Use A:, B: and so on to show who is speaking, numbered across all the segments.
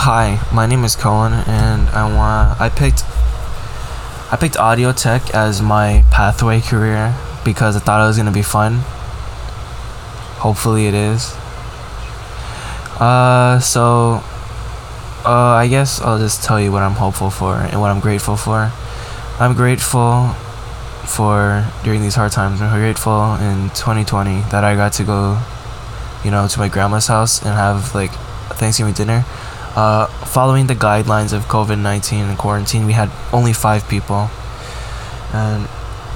A: Hi, my name is Cohen, and I want I picked I picked audio tech as my pathway career because I thought it was gonna be fun. Hopefully, it is. Uh, so uh, I guess I'll just tell you what I'm hopeful for and what I'm grateful for. I'm grateful for during these hard times. I'm grateful in 2020 that I got to go, you know, to my grandma's house and have like Thanksgiving dinner. Uh, following the guidelines of COVID 19 and quarantine, we had only five people. And,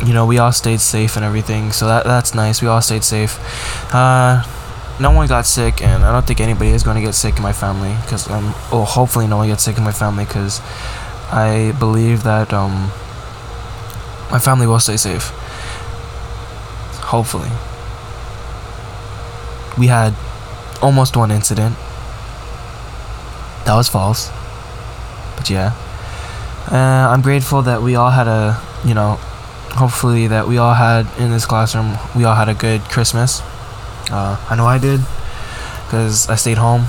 A: you know, we all stayed safe and everything, so that that's nice. We all stayed safe. Uh, no one got sick, and I don't think anybody is going to get sick in my family, because, um, well, hopefully no one gets sick in my family, because I believe that, um, my family will stay safe. Hopefully. We had almost one incident. That was false. But yeah. Uh, I'm grateful that we all had a, you know, hopefully that we all had in this classroom, we all had a good Christmas. Uh, I know I did. Because I stayed home.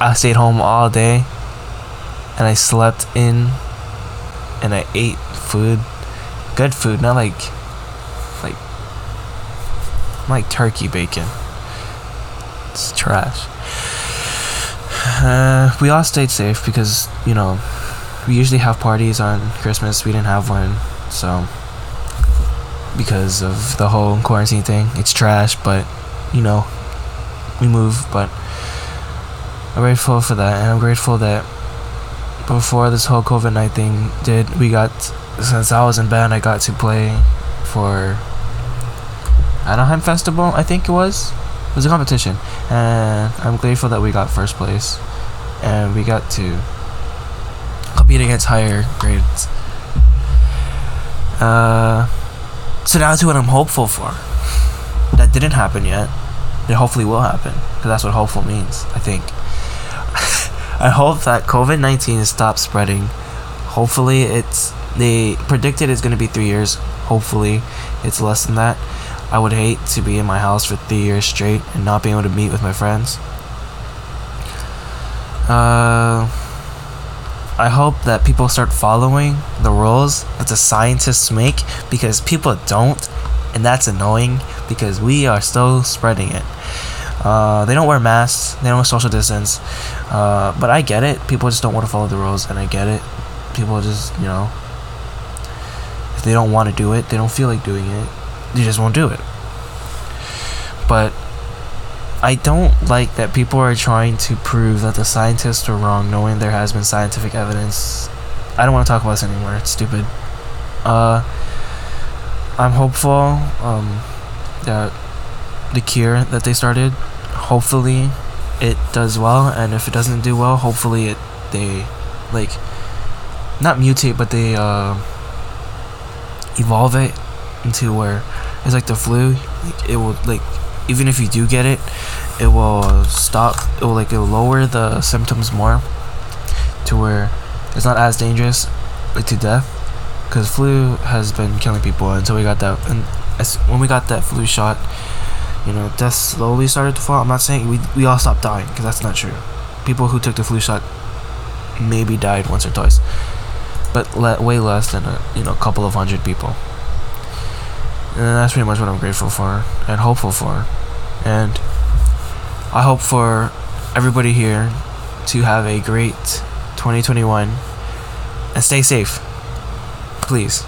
A: I stayed home all day. And I slept in. And I ate food. Good food, not like. Like. Like turkey bacon. It's trash. Uh, we all stayed safe because, you know, we usually have parties on Christmas. We didn't have one. So. Because of the whole quarantine thing. It's trash, but, you know, we move. But I'm grateful for that. And I'm grateful that before this whole COVID 19 thing did, we got. Since I was in band, I got to play for Anaheim Festival, I think it was. It was a competition, and I'm grateful that we got first place, and we got to compete against higher grades. Uh, so to what I'm hopeful for. That didn't happen yet. It hopefully will happen, because that's what hopeful means. I think. I hope that COVID nineteen stops spreading. Hopefully, it's they predicted it's gonna be three years. Hopefully, it's less than that. I would hate to be in my house for three years straight and not be able to meet with my friends. Uh, I hope that people start following the rules that the scientists make because people don't, and that's annoying because we are still spreading it. Uh, they don't wear masks, they don't social distance, uh, but I get it. People just don't want to follow the rules, and I get it. People just, you know, they don't want to do it, they don't feel like doing it they just won't do it. But I don't like that people are trying to prove that the scientists are wrong, knowing there has been scientific evidence. I don't want to talk about this anymore. It's stupid. Uh, I'm hopeful um, that the cure that they started, hopefully, it does well, and if it doesn't do well, hopefully it they like not mutate, but they uh, evolve it into where it's like the flu. It will like even if you do get it, it will stop. It will like it will lower the symptoms more to where it's not as dangerous like to death. Because flu has been killing people until we got that. And as, when we got that flu shot, you know, death slowly started to fall. I'm not saying we we all stopped dying because that's not true. People who took the flu shot maybe died once or twice, but le- way less than a you know couple of hundred people. And that's pretty much what I'm grateful for and hopeful for. And I hope for everybody here to have a great 2021 and stay safe. Please.